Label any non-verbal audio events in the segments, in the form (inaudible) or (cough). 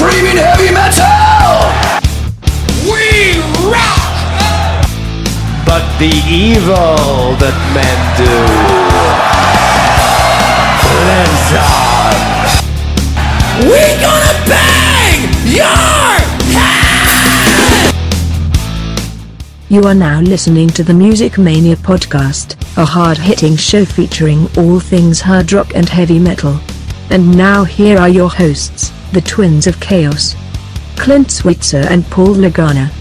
screaming heavy metal. We rock! But the evil that men do lives on. We gonna bang your head! You are now listening to the Music Mania podcast, a hard-hitting show featuring all things hard rock and heavy metal. And now here are your hosts, the Twins of Chaos, Clint Switzer and Paul Lagana.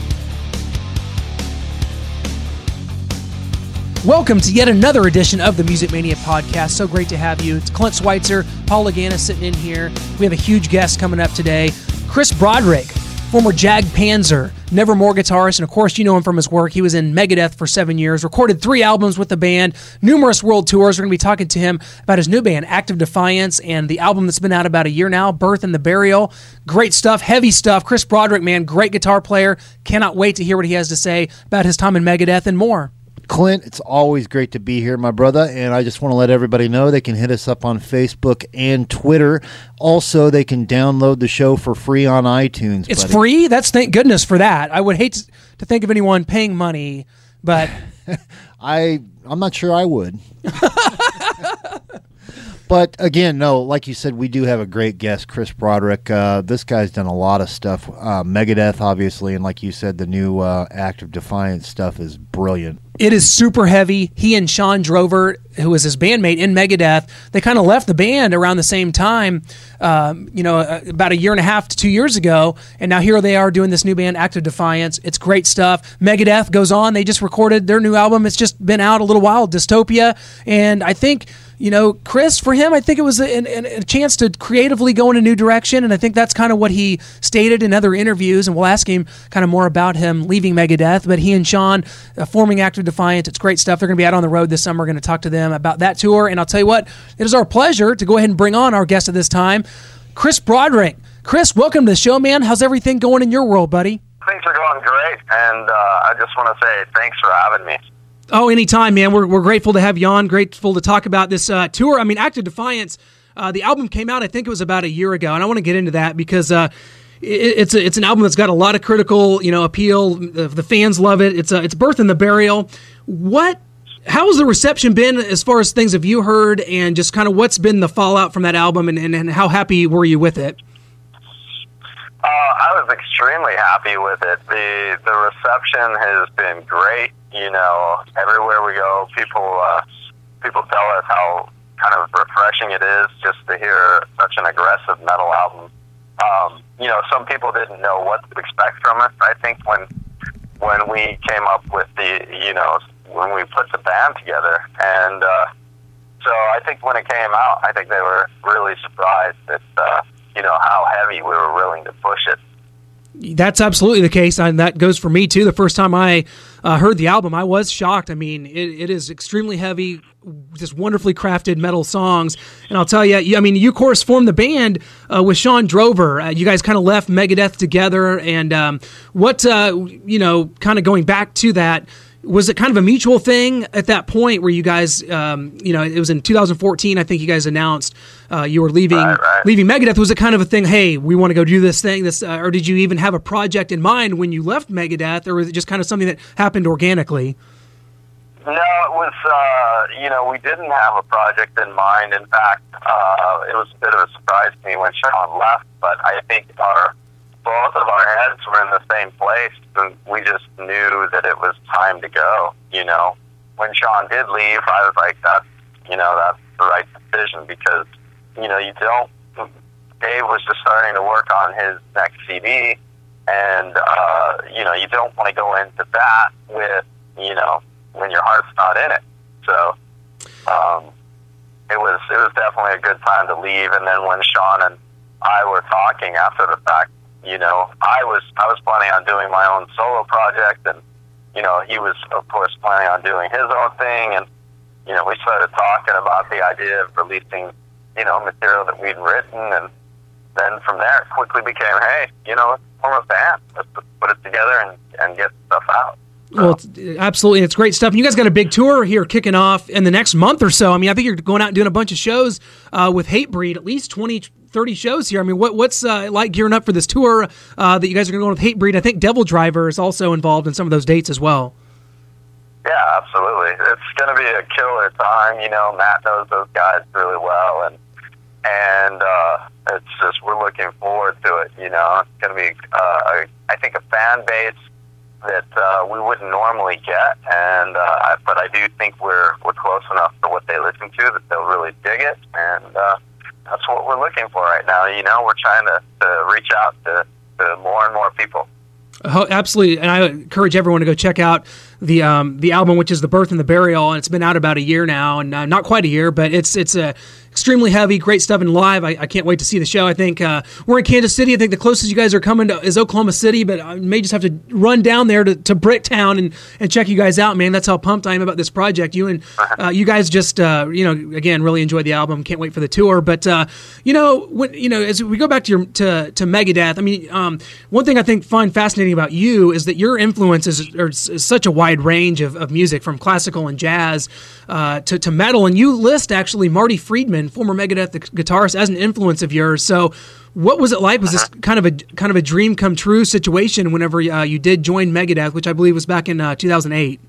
Welcome to yet another edition of the Music Mania podcast. So great to have you. It's Clint Switzer, Paul Lagana sitting in here. We have a huge guest coming up today, Chris Broderick, former Jag Panzer, Nevermore guitarist, and of course you know him from his work. He was in Megadeth for seven years, recorded three albums with the band, numerous world tours. We're going to be talking to him about his new band, Act of Defiance, and the album that's been out about a year now, Birth and the Burial. Great stuff, heavy stuff. Chris Broderick, man, great guitar player. Cannot wait to hear what he has to say about his time in Megadeth and more. Clint, it's always great to be here, my brother. And I just want to let everybody know they can hit us up on Facebook and Twitter. Also, they can download the show for free on iTunes. It's buddy. free. That's thank goodness for that. I would hate to, to think of anyone paying money, but (laughs) I I'm not sure I would. (laughs) but again, no, like you said, we do have a great guest, Chris Broderick. Uh, this guy's done a lot of stuff. Uh, Megadeth, obviously, and like you said, the new uh, of Defiance stuff is brilliant. It is super heavy. He and Shawn Drover, who was his bandmate in Megadeth, they kind of left the band around the same time. Um, you know, uh, about a year and a half to two years ago, and now here they are doing this new band, Act of Defiance. It's great stuff. Megadeth goes on. They just recorded their new album. It's just been out a little while, Dystopia, and I think you know, Chris, for him, I think it was a, a, a chance to creatively go in a new direction. And I think that's kind of what he stated in other interviews. And we'll ask him kind of more about him leaving Megadeth. But he and Shawn uh, forming Act of Defiance, it's great stuff. They're going to be out on the road this summer. We're going to talk to them about that tour. And I'll tell you what, it is our pleasure to go ahead and bring on our guest at this time, Chris Broderick. Chris, welcome to the show, man. How's everything going in your world, buddy? Things are going great, and uh, I just want to say thanks for having me. Oh, anytime, man. We're, we're grateful to have you on. Grateful to talk about this uh, tour. I mean, Act of Defiance, uh, the album came out, I think it was about a year ago, and I want to get into that because uh, it, it's a, it's an album that's got a lot of critical you know appeal. The, the fans love it. It's a, it's Birth and the Burial. What? How has the reception been as far as things have you heard, and just kind of what's been the fallout from that album, and, and, and how happy were you with it? Uh, I was extremely happy with it. the The reception has been great. You know, everywhere we go, people uh, people tell us how kind of refreshing it is just to hear such an aggressive metal album. Um, you know, some people didn't know what to expect from us. I think when when we came up with the, you know, when we put the band together, and uh, so I think when it came out, I think they were really surprised at, uh, you know, how heavy we were willing to push it. That's absolutely the case, and that goes for me too. The first time I uh, heard the album, I was shocked. I mean, it, it is extremely heavy, just wonderfully crafted metal songs. And I'll tell you, you I mean, you of course formed the band uh, with Shawn Drover. Uh, you guys kind of left Megadeth together, and um, what uh, you know, kind of going back to that. Was it kind of a mutual thing at that point where you guys, um, you know, it was in 2014, I think you guys announced uh, you were leaving Right, right. leaving Megadeth. Was it kind of a thing? Hey, we want to go do this thing. This, uh, or did you even have a project in mind when you left Megadeth, or was it just kind of something that happened organically? No, it was, uh, you know, we didn't have a project in mind. In fact, uh, it was a bit of a surprise to me when Shawn left, but I think our, both of heads were in the same place, and we just knew that it was time to go, you know. When Shawn did leave, I was like, that's, you know, that's the right decision because, you know, you don't, Dave was just starting to work on his next CD, and, uh, you know, you don't want to go into that with, you know, when your heart's not in it. So, um, it was it was definitely a good time to leave. And then when Shawn and I were talking after the fact, you know, I was I was planning on doing my own solo project, and you know, he was of course planning on doing his own thing, and you know, we started talking about the idea of releasing, you know, material that we'd written, and then from there it quickly became, hey, you know, let's form a band, let's put it together and and get stuff out. Well, it's, absolutely, it's great stuff. And you guys got a big tour here kicking off in the next month or so. I mean, I think you're going out and doing a bunch of shows uh, with Hatebreed, at least 20, 30 shows here. I mean, what, what's uh, like gearing up for this tour uh, that you guys are going to go on with Hatebreed? I think DevilDriver is also involved in some of those dates as well. Yeah, absolutely. It's going to be a killer time. You know, Matt knows those guys really well, and and uh, it's just we're looking forward to it. You know, it's going to be, uh, I think, a fan base that uh, we wouldn't normally get, and uh, I, but I do think we're we're close enough to what they listen to that they'll really dig it, and uh, that's what we're looking for right now. You know, we're trying to, to reach out to, to more and more people. Oh, absolutely, and I encourage everyone to go check out the um, the album, which is the Birth and the Burial, and it's been out about a year now, and uh, not quite a year, but it's it's a extremely heavy, great stuff and live. I, I, can't wait to see the show. I think uh, we're in Kansas City. I think the closest you guys are coming to is Oklahoma City, but I may just have to run down there to, to Bricktown and, and check you guys out, man. That's how pumped I am about this project. You and uh, you guys just, uh, you know, again, really enjoyed the album. Can't wait for the tour. But uh, you know, when you know, as we go back to your to, to Megadeth, I mean, um, one thing I think find fascinating about you is that your influences are, is such a wide range of, of music, from classical and jazz uh, to to metal, and you list actually Marty Friedman former Megadeth guitarist, as an influence of yours. So, what was it like? Was this uh-huh. kind of a kind of a dream come true situation whenever uh, you did join Megadeth, which I believe was back in uh, 2008?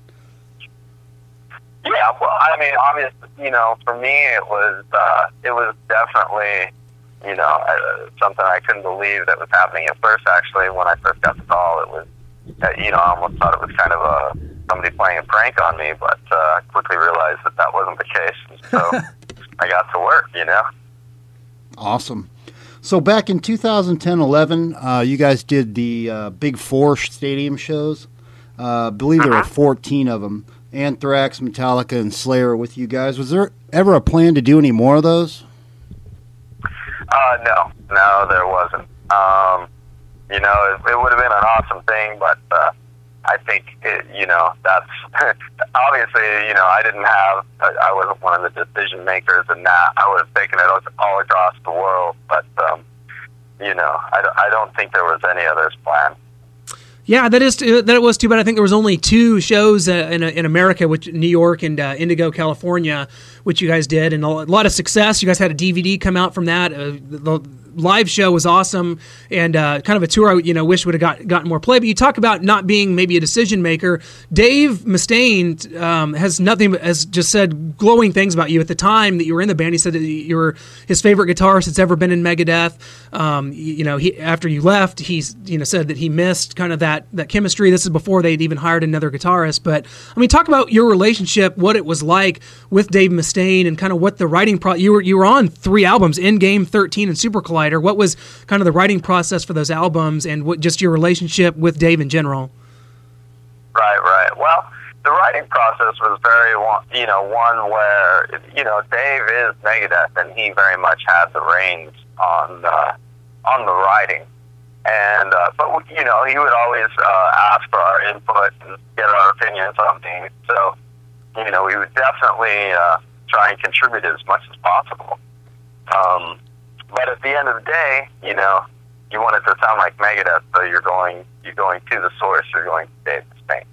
Yeah, well, I mean, obviously, you know, for me, it was uh, it was definitely you know uh, something I couldn't believe that was happening at first. Actually, when I first got the call, it was uh, you know I almost thought it was kind of a somebody playing a prank on me, but uh, I quickly realized that that wasn't the case. So (laughs) I got to work, you know. Awesome. So back in 2010-11, uh, you guys did the uh, Big Four stadium shows. Uh, I believe there were uh-huh. 14 of them. Anthrax, Metallica, and Slayer with you guys. Was there ever a plan to do any more of those? Uh, no, no, there wasn't. Um, you know, it, it would have been an awesome thing, but uh, I think it, you know that's (laughs) obviously you know I didn't have I wasn't one of the decision makers in that I have taken it all across the world, but um, you know I, I don't think there was any others planned. Yeah, that is that it was too bad. I think there was only two shows uh, in in America, which New York and uh, Indio, California, which you guys did, and a lot of success. You guys had a DVD come out from that. Uh, the, live show was awesome and uh, kind of a tour I you know wish would have got gotten more play. But you talk about not being maybe a decision maker. Dave Mustaine um, has nothing has just said glowing things about you at the time that you were in the band. He said that you were his favorite guitarist that's ever been in Megadeth. Um, you, you, know, he after you left, he's you know said that he missed kind of that that chemistry. This is before they'd even hired another guitarist. But I mean, talk about your relationship, what it was like with Dave Mustaine, and kind of what the writing pro. You were you were on three albums, Endgame, Thirteen, and Super What was kind of the writing process for those albums, and what just your relationship with Dave in general? Right, right. Well, the writing process was very, you know, one where you know Dave is Megadeth, and he very much had the reins on uh, on the writing. And uh, but you know, he would always uh, ask for our input and get our opinions on things. So you know, we would definitely uh, try and contribute as much as possible. Um, but at the end of the day, you know, you want it to sound like Megadeth, so you're going you're going to the source. You're going to Dave Mustaine.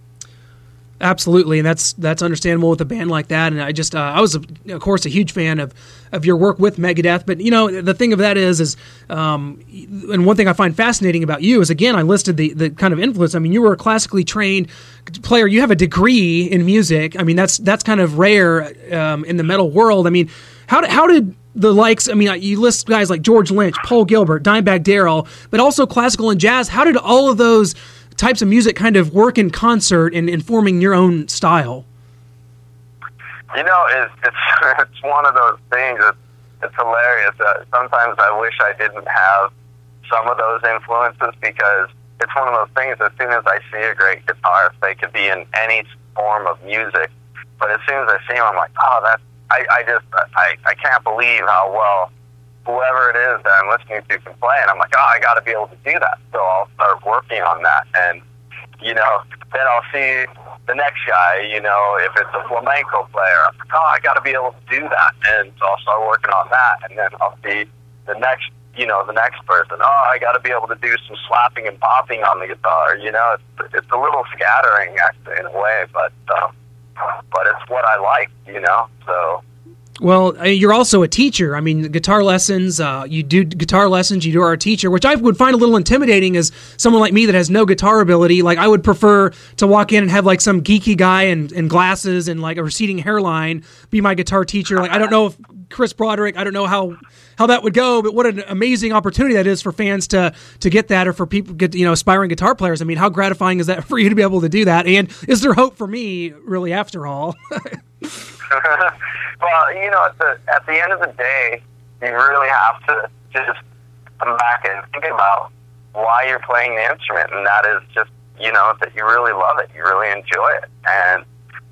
Absolutely, and that's that's understandable with a band like that. And I just uh, I was of course a huge fan of of your work with Megadeth. But you know the thing of that is is um, and one thing I find fascinating about you is again I listed the the kind of influence. I mean you were a classically trained player. You have a degree in music. I mean that's that's kind of rare um, in the metal world. I mean how did, how did the likes, I mean, you list guys like George Lynch, Paul Gilbert, Dimebag Darrell, but also classical and jazz. How did all of those types of music kind of work in concert in, in forming your own style? You know, it's, it's, (laughs) it's one of those things that it's hilarious. Uh, sometimes I wish I didn't have some of those influences because it's one of those things. As soon as I see a great guitarist, they could be in any form of music, but as soon as I see them, I'm like, oh, that's I, I just I, I can't believe how well whoever it is that I'm listening to can play, and I'm like, oh, I got to be able to do that. So I'll start working on that, and you know, then I'll see the next guy. You know, if it's a flamenco player, I'm like, oh, I got to be able to do that, and so I'll start working on that, and then I'll see the next you know, the next person. Oh, I got to be able to do some slapping and popping on the guitar. You know, it's, it's a little scattering actually in a way, but um, but it's what I like. You know, so Well, uh, you're also a teacher. I mean, guitar lessons. Uh, you do guitar lessons. You are a teacher, which I would find a little intimidating as someone like me that has no guitar ability. Like, I would prefer to walk in and have like some geeky guy and glasses and like a receding hairline be my guitar teacher. Like, I don't know if Chris Broderick. I don't know how how that would go, but what an amazing opportunity that is for fans to to get that, or for people get you know aspiring guitar players. I mean, how gratifying is that (laughs) for you to be able to do that? And is there hope for me, really? After all. (laughs) (laughs) well, you know, at the at the end of the day, you really have to just come back and think about why you're playing the instrument, and that is just you know that you really love it, you really enjoy it, and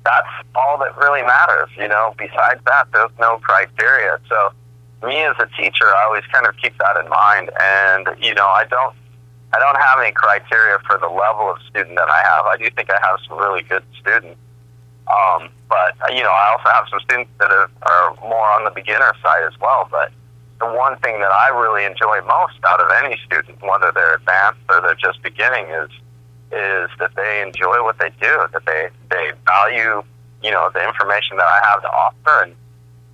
that's all that really matters. You know, besides that, there's no criteria. So, me as a teacher, I always kind of keep that in mind, and you know, I don't. I don't have any criteria for the level of student that I have. I do think I have some really good students. Um, but Uh, you know, I also have some students that are, are more on the beginner side as well. But the one thing that I really enjoy most out of any student, whether they're advanced or they're just beginning, is is that they enjoy what they do, that they they value you know the information that I have to offer, and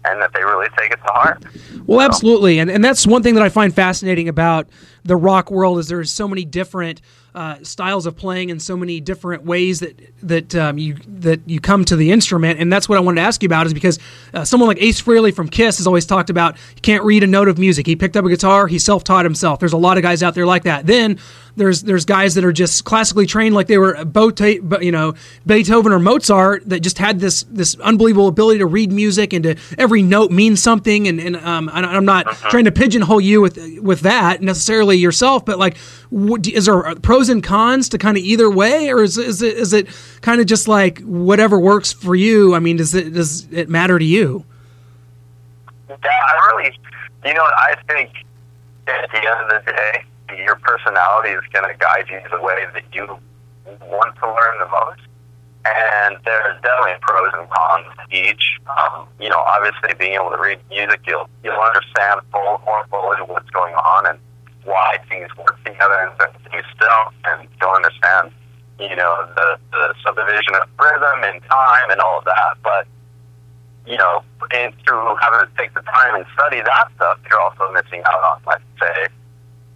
and that they really take it to heart. Well, absolutely, and and that's one thing that I find fascinating about the rock world is there's so many different uh, styles of playing and so many different ways that that um, you that you come to the instrument, and that's what I wanted to ask you about is because uh, someone like Ace Frehley from Kiss has always talked about he can't read a note of music. He picked up a guitar, he self taught himself. There's a lot of guys out there like that. Then there's there's guys that are just classically trained like they were you know Beethoven or Mozart that just had this this unbelievable ability to read music and to every note means something. And and um, I'm not trying to pigeonhole you with with that necessarily yourself but like is there pros and cons to kind of either way? Or is, is it is it kind of just like whatever works for you? I mean does it does it matter to you? Yeah, I really, you know, I think at the end of the day, your personality is going to guide you the way that you want to learn the most. And there's definitely pros and cons to each. Um, you know, obviously being able to read music, you'll you'll understand full, more fully what's going on and why things work together and things don't, and you'll understand, you know, the the subdivision of rhythm and time and all of that. But you know, and through having to take the time and study that stuff, you're also missing out on, let's say,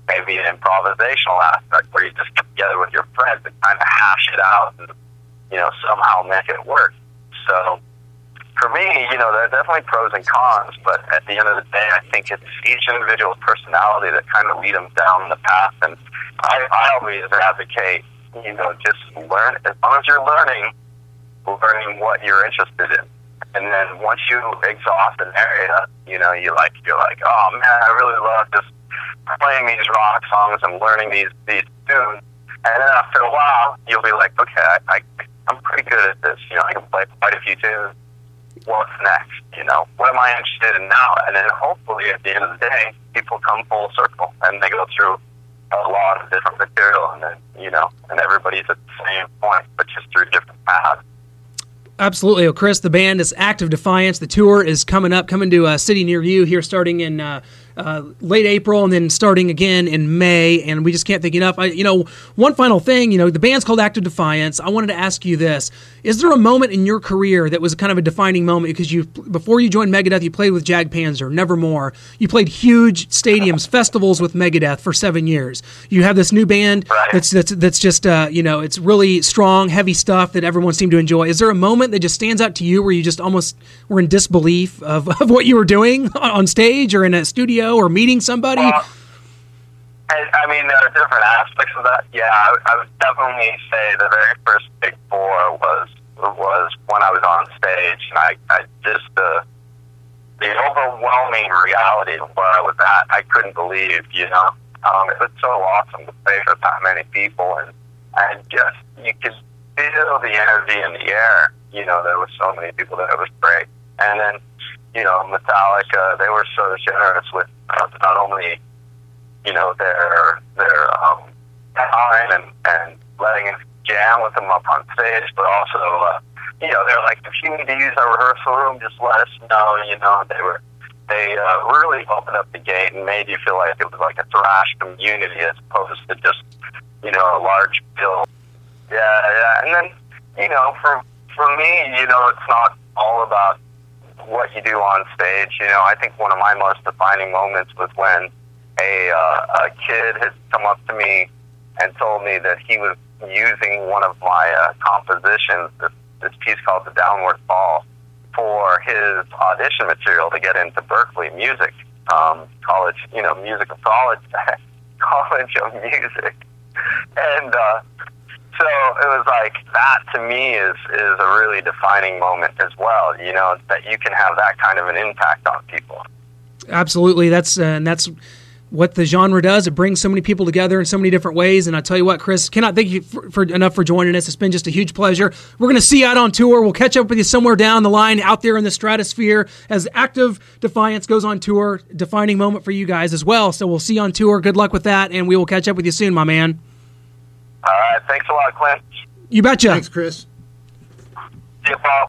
maybe an improvisational aspect where you just get together with your friends and kind of hash it out and, you know, somehow make it work. So for me, you know, there are definitely pros and cons, but at the end of the day, I think it's each individual's personality that kind of lead them down the path. And I, I always advocate, you know, just learn, as long as you're learning, learning what you're interested in. And then once you exhaust an area, you know, you like, you're like, oh man, I really love just playing these rock songs and learning these these tunes. And then after a while, you'll be like, okay, I, I I'm pretty good at this. You know, I can play quite a few tunes. What's next? You know, what am I interested in now? And then hopefully, at the end of the day, people come full circle and they go through a lot of different material, and then you know, and everybody's at the same point, but just through different paths. Absolutely. Well, Chris, the band is Act of Defiance. The tour is coming up, coming to a city near you here starting in uh, uh, late April and then starting again in May. And we just can't think enough. I, you know, one final thing, you know, the band's called Act of Defiance. I wanted to ask you this. Is there a moment in your career that was kind of a defining moment because you, before you joined Megadeth, you played with Jag Panzer, Nevermore. You played huge stadiums, (laughs) festivals with Megadeth for seven years. You have this new band Right. that's, that's, that's just, uh, you know, it's really strong, heavy stuff that everyone seemed to enjoy. Is there a moment that just stands out to you where you just almost were in disbelief of, (laughs) of what you were doing (laughs) on stage or in a studio or meeting somebody? Well, I, I mean, there are different aspects of that. Yeah, I, I would definitely say the very first big four was was when I was on stage, and I, I just the the overwhelming reality of where I was at. I couldn't believe, you know, um, it was so awesome to play for that many people, and and just you could feel the energy in the air. You know, there were so many people that it was great, and then you know, Metallica, they were so generous with not only you know, their their um, time and and letting us jam with them up on stage, but also, uh, you know, they're like, if you need to use our rehearsal room, just let us know. You know, they were they uh, really opened up the gate and made you feel like it was like a thrash community as opposed to just you know a large bill. Yeah, yeah, and then you know for for me, you know, it's not all about what you do on stage. You know, I think one of my most defining moments was when a uh, a kid had come up to me and told me that he was using one of my uh, compositions, this, this piece called "The Downward Fall." for his audition material to get into Berklee music, um, college, you know, music of college, (laughs) college of music, and uh, so it was like that to me is is a really defining moment as well. You know, that you can have that kind of an impact on people. Absolutely, that's uh, and that's what the genre does. It brings so many people together in so many different ways. And I tell you what, Chris, cannot thank you for, for enough for joining us. It's been just a huge pleasure. We're going to see you out on tour. We'll catch up with you somewhere down the line out there in the stratosphere as Act of Defiance goes on tour. Defining moment for you guys as well. So we'll see you on tour. Good luck with that, and we will catch up with you soon, my man. All right. Thanks a lot, Clint. You betcha. Thanks, Chris. See you, Paul.